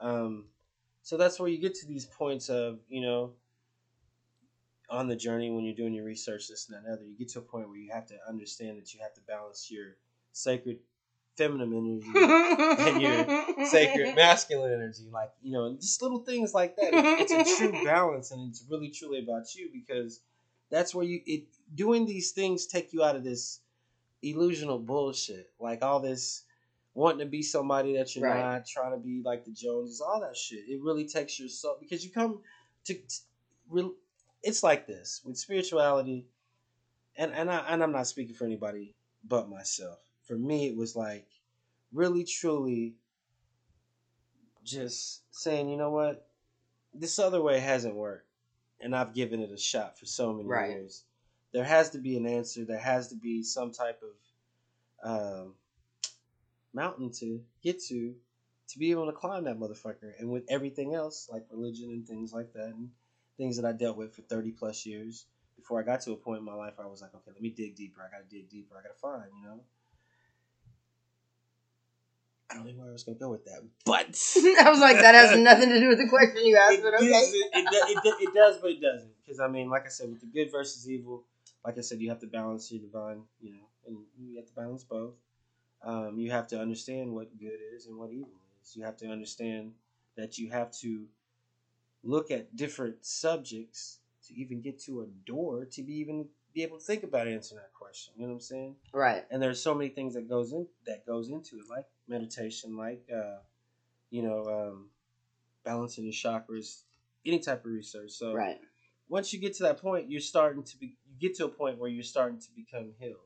Um, so that's where you get to these points of you know on the journey when you're doing your research, this and that and other, you get to a point where you have to understand that you have to balance your sacred feminine energy and your sacred masculine energy. Like, you know, just little things like that. It- it's a true balance and it's really truly about you because that's where you it doing these things take you out of this illusional bullshit. Like all this wanting to be somebody that you're Right. not, trying to be like the Joneses, all that shit. It really takes your soul because you come to, to real it's like this with spirituality and and I and I'm not speaking for anybody but myself. For me it was like really truly just saying, you know what? This other way hasn't worked and I've given it a shot for so many Right. years. There has to be an answer. There has to be some type of um, mountain to get to to be able to climb that motherfucker. And with everything else, like religion and things like that, and things that I dealt with for 30 plus years before I got to a point in my life where I was like, okay, let me dig deeper. I got to dig deeper. I got to find, you know? I don't know where I was going to go with that, but. I was like, that has nothing to do with the question you asked, it, but okay. it, it, it, it does, but it doesn't. Because, I mean, like I said, with the good versus evil, like I said, you have to balance your divine, you know, and you have to balance both. Um, you have to understand what good is and what evil is. You have to understand that you have to look at different subjects to even get to a door to be even be able to think about answering that question. You know what I'm saying? Right. and there's so many things that goes in that goes into it, like meditation, like uh, you know, um, balancing your chakras, any type of research. So Right. once you get to that point, you're starting to be you get to a point where you're starting to become healed.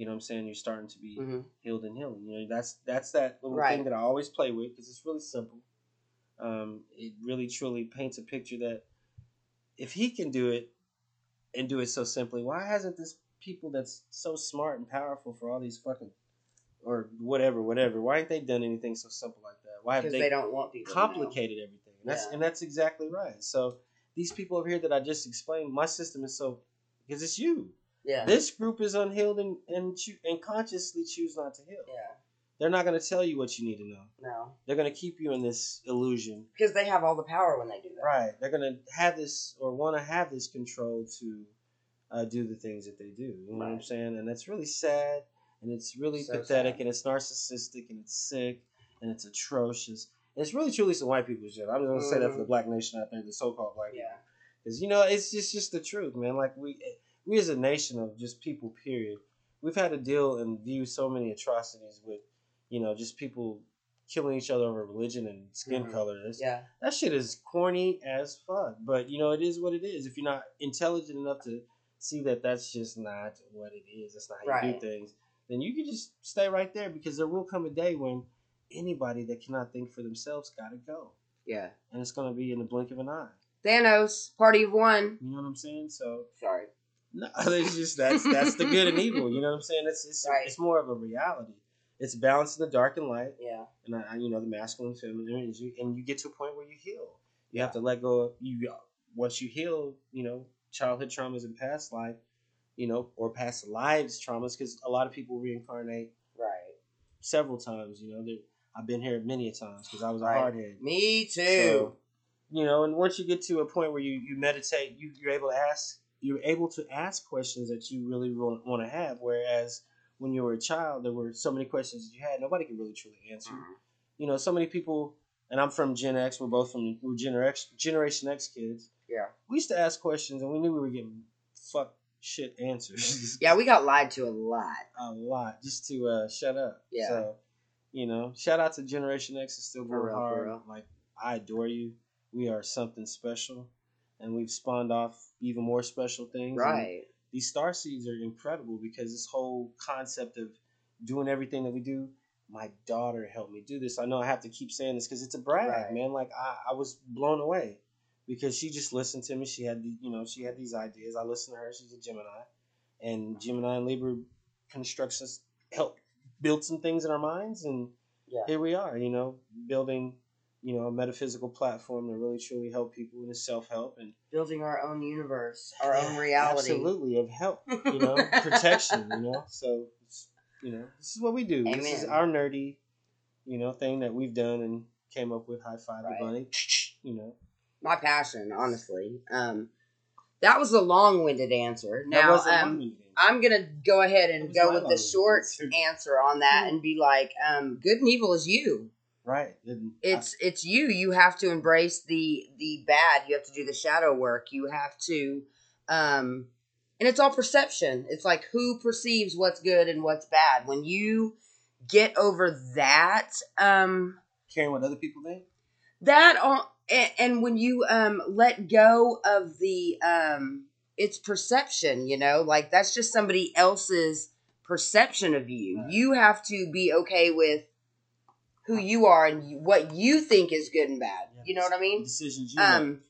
You know what I'm saying? You're starting to be hmm healed and healing. You know, that's that's that little Right. thing that I always play with because it's really simple. Um, it really truly paints a picture that if he can do it and do it so simply, why hasn't this people that's so smart and powerful for all these fucking or whatever, whatever. Why ain't they done anything so simple like that? Why have they, they, don't want people. complicated everything? And that's Yeah. and that's exactly right. So these people over here that I just explained, my system is so because it's you. Yeah. This group is unhealed and and, choo- and consciously choose not to heal. yeah. They're not going to tell you what you need to know. No. They're going to keep you in this illusion. Because they have all the power when they do that. Right. They're going to have this or want to have this control to uh, do the things that they do. You know what I'm saying? And that's really sad and it's really So pathetic sad. and it's narcissistic and it's sick and it's atrocious. And it's really truly some white people shit. I'm just going to say that for the Mhm. black nation out there, the so-called black Yeah. because you know it's just just the truth, man. Like we we as a nation of just people, period, we've had to deal and view so many atrocities with, you know, just people killing each other over religion and skin Mhm. color. Yeah. That shit is corny as fuck. But you know, it is what it is. If you're not intelligent enough to see that that's just not what it is, that's not how you do things, then you can just stay right there because there will come a day when anybody that cannot think for themselves gotta go, Yeah. and it's gonna be in the blink of an eye. Thanos, party of one. You know what I'm saying? So. Sorry. No, it's just that's that's the good and evil. You know what I'm saying? It's it's, Right. it's more of a reality. It's balancing the dark and light, Yeah. and I, you know the masculine, feminine, and you, and you get to a point where you heal. You have to let go of you. Uh, once you heal, you know childhood traumas and past life, you know, or past lives traumas, because a lot of people reincarnate Right. several times. You know, I've been here many a times because I was a Right. hardhead. Me too. So, you know, and once you get to a point where you, you meditate, you, you're able to ask you're able to ask questions that you really want, to have. Whereas when you were a child, there were so many questions that you had, nobody could really truly answer. Mhm. You know, so many people, and I'm from Gen X. We're both from we're Gener X, Generation X kids. Yeah. We used to ask questions, and we knew we were getting fuck shit answers. Yeah, we got lied to a lot. a lot just to uh, shut up. Yeah. So, you know, shout out to Generation X is still going hard. real. Like I adore you. We are something special, and we've spawned off even more special things. And Right. these star seeds are incredible because this whole concept of doing everything that we do. My daughter helped me do this. I know I have to keep saying this because it's a brag, Right. man. Like I, I was blown away because she just listened to me. She had the, you know, she had these ideas. I listened to her. She's a Gemini, and Gemini and Libra constructs us help build some things in our minds, and Yeah. here we are. You know, building, you know, a metaphysical platform to really truly help people in self help and Building our own universe, our own reality. Absolutely, of help, you know, protection, you know. So, you know, this is what we do. This is our nerdy, you know, thing that we've done and came up with. High five Right. the bunny, you know. My passion, honestly. Um, that was a long-winded answer. That Now, um. I'm gonna go ahead and go with the short answer. answer on that and be like, um, good and evil is you. Right. And It's it's you. You have to embrace the the bad. You have to do the shadow work. You have to, um, and it's all perception. It's like who perceives what's good and what's bad. When you get over that, um, caring what other people think. that on and, and when you um let go of the um it's perception you know like that's just somebody else's perception of you Right. you have to be okay with who you are and what you think is good and bad. Yeah, you know what i mean? Decisions you make. um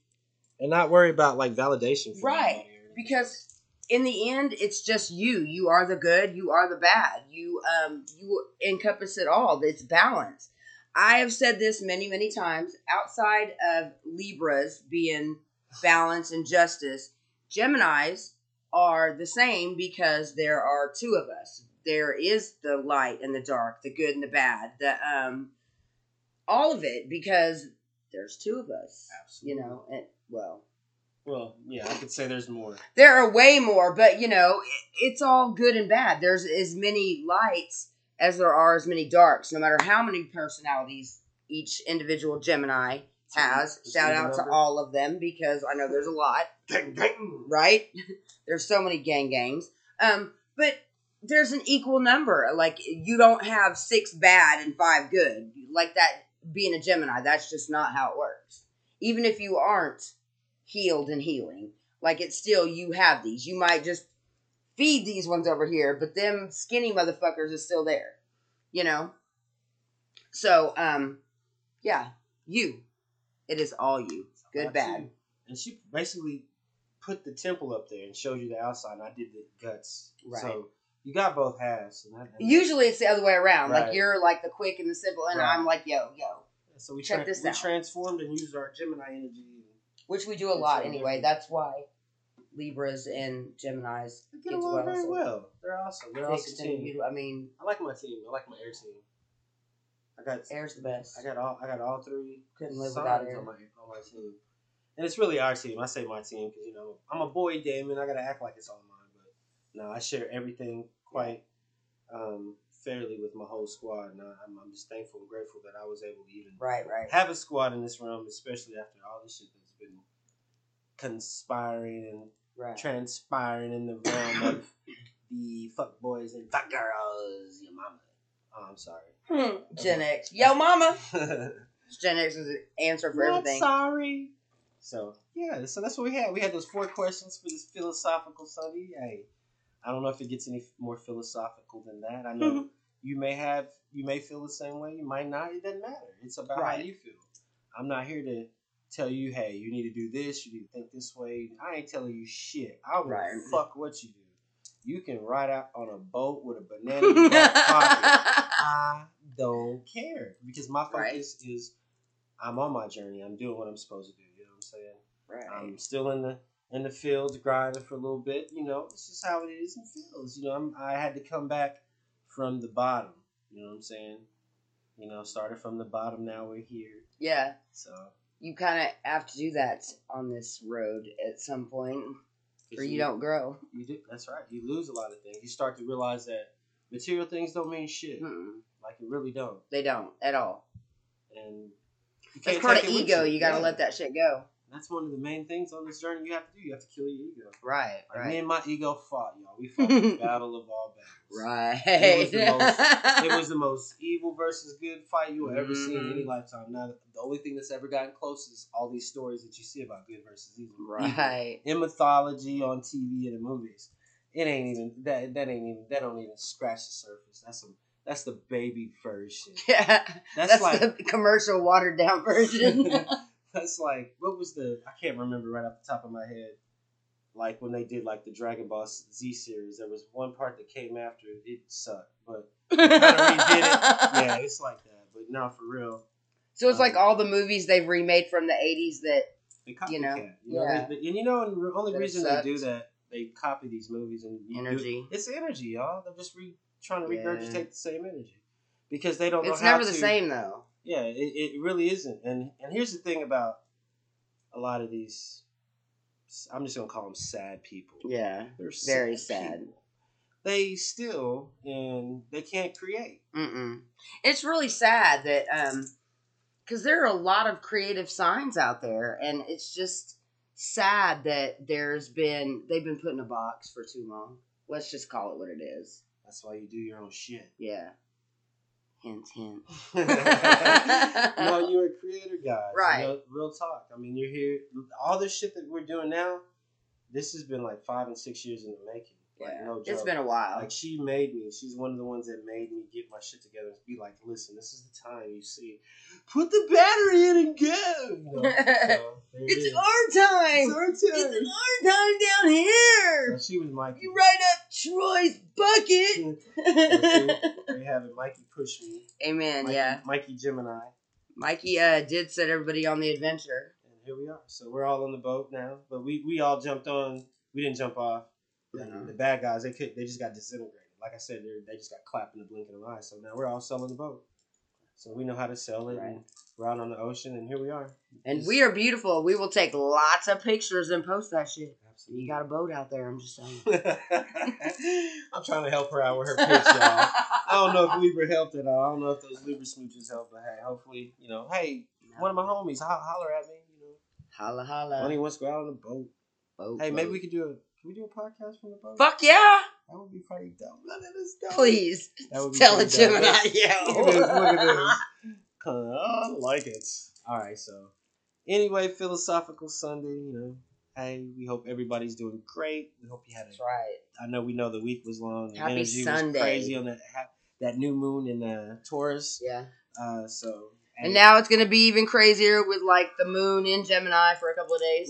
and not worry about like validation. From Right, anybody or anything. because in the end it's just you. You are the good you are the bad. You um you encompass it all. It's balance. I have said this many many times. Outside of libras being balance and justice geminis are the same because there are two of us there is the light and the dark the good and the bad the um all of it because there's two of us you know and well Well, yeah, I could say there's more. there are way more, but you know, it's all good and bad. There's as many lights as there are as many darks, no matter how many personalities each individual Gemini has. Just Shout out to all of them because I know there's a lot, Gang, gang. right? there's so many gang gangs. Um, but there's an equal number. Like you don't have six bad and five good. Like that being a Gemini, that's just not how it works. Even if you aren't healed and healing, like it's still you have these. You might just feed these ones over here, but them skinny motherfuckers is still there. You know? So, um, yeah, you. It is all you. Good, bad. you. And she basically put the temple up there and showed you the outside, and I did the guts. Right. So you got both halves. And I, and Usually it's the other way around. Like you're like the quick and the simple, and Right. I'm like, yo, yo. so we, check tran- this we out. transformed and used our Gemini energy. Which we do a lot anyway. different. That's why Libras and Geminis They get Gets along well, very so- well. They're awesome. They're fixed awesome team. beautiful. I mean, I like my team. I like my air team. I got air's the best. I got all I got all three Couldn't live without air. on my on my team, and it's really our team. I say my team because you know I'm a boy, Damon. I gotta act like it's all mine, but no, I share everything quite um, fairly with my whole squad, and I, I'm, I'm just thankful and grateful that I was able to even Right, right. have a squad in this room, especially after all the shit that's been conspiring and Right. transpiring in the realm of the fuck boys and fuck girls. Your mama. Oh, I'm sorry. Hmm. Gen X. Yo, mama. Not Gen X is the answer for everything. sorry. So yeah, so that's what we had. We had those four questions for this philosophical Sunday. Hey, I don't know if it gets any more philosophical than that. I know mm-hmm. you may have, you may feel the same way. You might not. It doesn't matter. It's about how you feel. I'm not here to tell you, hey, you need to do this. You need to think this way. I ain't telling you shit. I don't Right. fuck what you do. You can ride out on a boat with a banana in your pocket. I don't care because my Right. focus is I'm on my journey. I'm doing what I'm supposed to do. You know what I'm saying? right. I'm still in the in the fields grinding for a little bit. You know, it's just how it is in fields. You know, I'm, I had to come back from the bottom. You know what I'm saying? You know, started from the bottom. Now we're here. yeah. So You kind of have to do that on this road at some point, or you don't grow. You do. That's right. You lose a lot of things. You start to realize that material things don't mean shit. Mm-mm. Like it really don't. They don't at all. And you can't part of ego. you. You got to Yeah. let that shit go. That's one of the main things on this journey you have to do. You have to kill your ego. Right. Like me and my ego fought, y'all. We fought the battle of all battles. Right. It was the most- It was the most evil versus good fight you will ever see in any mm-hmm. lifetime. Now, the only thing that's ever gotten close is all these stories that you see about good versus evil. right. In mythology, on TV, and in movies, it ain't even that. That ain't even. That don't even scratch the surface. That's some. That's the baby version. Yeah. That's, That's, like. the commercial watered down version. That's like. What was the? I can't remember right off the top of my head. Like when they did like the Dragon Ball Z series, there was one part that came after it. It sucked, but redid yeah, it's like that. But not for real, So it's like um, all the movies they've remade from the '80s that they copycat. You know, you know yeah. they- and you know, and the only That reason they do that, they copy these movies and Energy. it's energy, y'all. They're just re, trying to Yeah. regurgitate the same energy because they don't know it's never the to- same though. Yeah, it, it really isn't. And and here's the thing about a lot of these. I'm just gonna call them sad people. Yeah. They're Very sad. They still and they can't create. Mm-mm. It's really sad that um, because there are a lot of creative signs out there, and it's just sad that there's been they've been put in a box for too long. Let's just call it what it is. That's why you do your own shit. Yeah. Hint, hint. no, you're a creator, guy. Right. You know, real talk. I mean, you're here. All this shit that we're doing now, this has been like five and six years in the making. Like, Yeah. no joke. it's been a while. Like she made me. She's one of the ones that made me get my shit together and be like, listen, this is the time. You see, put the battery in and go. You know? So, it's is. our time. It's our It's time. our time down here. So she was Mikey. You ride up Troy's bucket. there you have it. Mikey pushed me. Amen. Mikey, Yeah. Mikey Gemini. Mikey uh, did set everybody on the adventure. And here we are. So we're all on the boat now. But we, we all jumped on. We didn't jump off. The, Mhm. the bad guys, they could they just got disintegrated. Like I said, they they just got clapped in the blink of an eye. So now we're all selling the boat. So we know how to sell it. Right. And we're out on the ocean, and here we are. And we are beautiful. We will take lots of pictures and post that shit. Absolutely. You got a boat out there, I'm just saying. I'm trying to help her out with her pitch, y'all. I don't know if Libra helped at all. I don't know if those Libra smooches helped, but hey, hopefully, you know, hey, one of my homies, ho- holler at me. You know, Holla holla. Money wants to go out on the boat. Boat, Hey, maybe we could do a. Can we do a podcast from the boat? Fuck yeah! That would be pretty dope. Look at this dope. Please That would be tell dope. Gemini, Look at this. Look at this. I like it. All right, so anyway, philosophical Sunday. You know, hey, we hope everybody's doing great. We hope you had a That's right. I know we know the week was long. Happy energy Sunday. was crazy on that ha- that new moon in uh, Taurus. Yeah. Uh, so And now it's gonna be even crazier with like the moon in Gemini for a couple of days.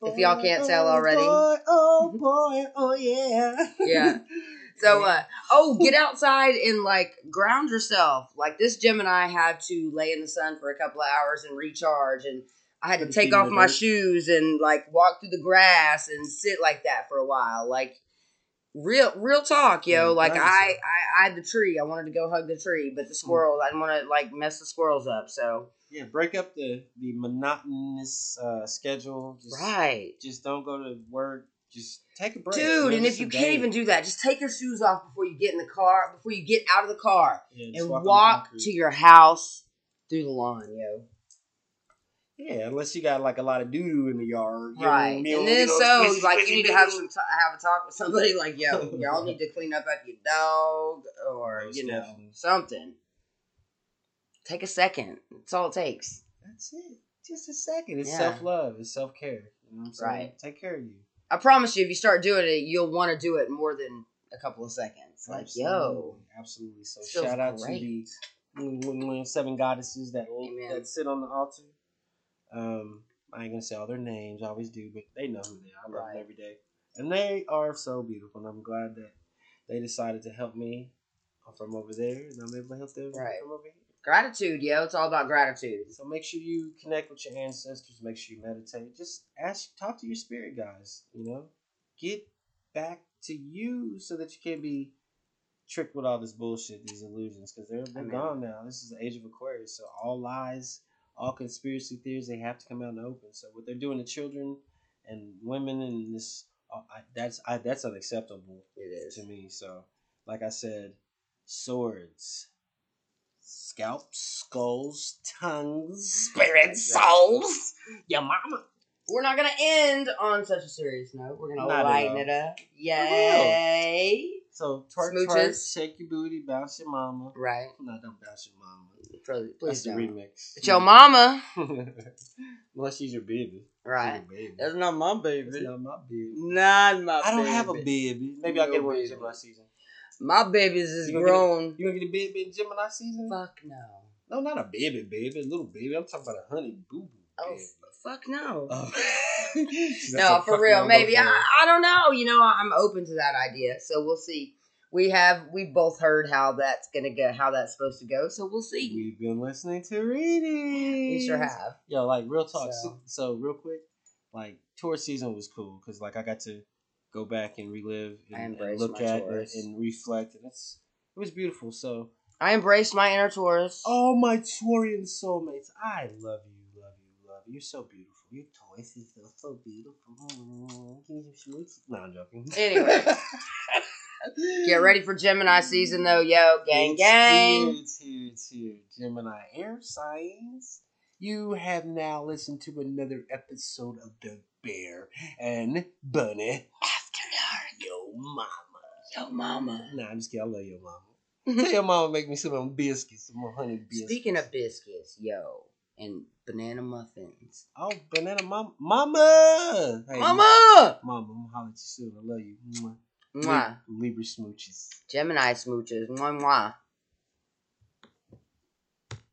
Boy, If y'all can't tell Oh, already. boy, oh boy, oh yeah. Yeah. So, uh, oh, get outside and like ground yourself. Like this Gemini had to lay in the sun for a couple of hours and recharge, and I had to take off my shoes and like walk through the grass and sit like that for a while. Like real, real talk, yo. Like I. I, I had the tree. I wanted to go hug the tree, but the squirrels. I didn't want to like mess the squirrels up. So Yeah, break up the the monotonous uh, schedule. Just, right. Just don't go to work. Just take a break. Dude, and if you can't even do that, just take your shoes off before you get in the car, before you get out of the car. Yeah, and walk walk, to your house through the lawn, yo. Yeah, unless you got like a lot of doo doo in the yard. you Right. know, And then so like you need to have some t- have a talk with somebody like, yo, y'all need to clean up after your dog or you know something. Take a second. That's all it takes. That's it. Just a second. It's Yeah. self love. It's self care. You know what I'm saying? Right. Take care of you. I promise you, if you start doing it, you'll want to do it more than a couple of seconds. Like, yo, Absolutely. Absolutely. So shout out great. to the seven goddesses that that sit on the altar. Um, I ain't gonna say all their names. I always do, but they know who they are. I love Right. them every day, and they are so beautiful. And I'm glad that they decided to help me from over there, and I'm able to help them Right. from over here. gratitude, yo. It's all about gratitude. So make sure you connect with your ancestors. Make sure you meditate. Just ask, talk to your spirit guys. You know, get back to you so that you can't be tricked with all this bullshit, these illusions, because they're they're Amen. gone now. This is the age of Aquarius, so all lies, all conspiracy theories, they have to come out in the open. So what they're doing to children and women and this, uh, I, that's I, that's unacceptable It is. to me. So, like I said, swords, scalps, skulls, tongues, spirits, souls. Your mama. We're not gonna end on such a serious note. We're gonna Not lighten it up. Yay! So twerk, twerk, shake your booty, bounce your mama. Right. No, don't bounce your mama. Please, That's please the don't. remix. It's your mama. Unless she's your baby. Right. She's your baby. That's not my baby. That's not my baby. Not my I don't have a baby. Maybe I'll No get one in baby. Gemini season. My babies is You gonna get a- grown. You gonna get a baby in Gemini season? Fuck no. No, not a baby, baby, a little baby. I'm talking about a honey boo boo. Oh, f- fuck no. Oh. no, for real. Maybe I, I don't know. You know, I'm open to that idea. So we'll see. We have we both heard how that's gonna go, how that's supposed to go. So we'll see. We've been listening to readings. We sure have. Yo, like real talk. So, So- real quick, like tour season was cool because like I got to go back and relive and, and look at Taurus. and reflect, and it's it was beautiful. So, I embraced my inner Taurus. Oh, my Taurian soulmates, I love you, love you, love you. You're so beautiful. Your Taurus is so, so beautiful. Can you schmooze? No, I'm joking. Anyway. Get ready for Gemini season though, yo. Gang It's gang. It's here, it's here. Gemini Air Signs. You have now listened to another episode of The Bear and Bunny After Dark. Yo, mama. Yo, mama. Nah, I'm just kidding. I love your mama. Tell your mama make me some of them biscuits, some more honey biscuits. Speaking of biscuits, yo, and banana muffins. Oh, banana mama. Mama! Hey, Mama! Mama, I'm gonna at you soon. I love you. Mwah. Mwah. Libra smooches. Gemini smooches. Mwah, mwah.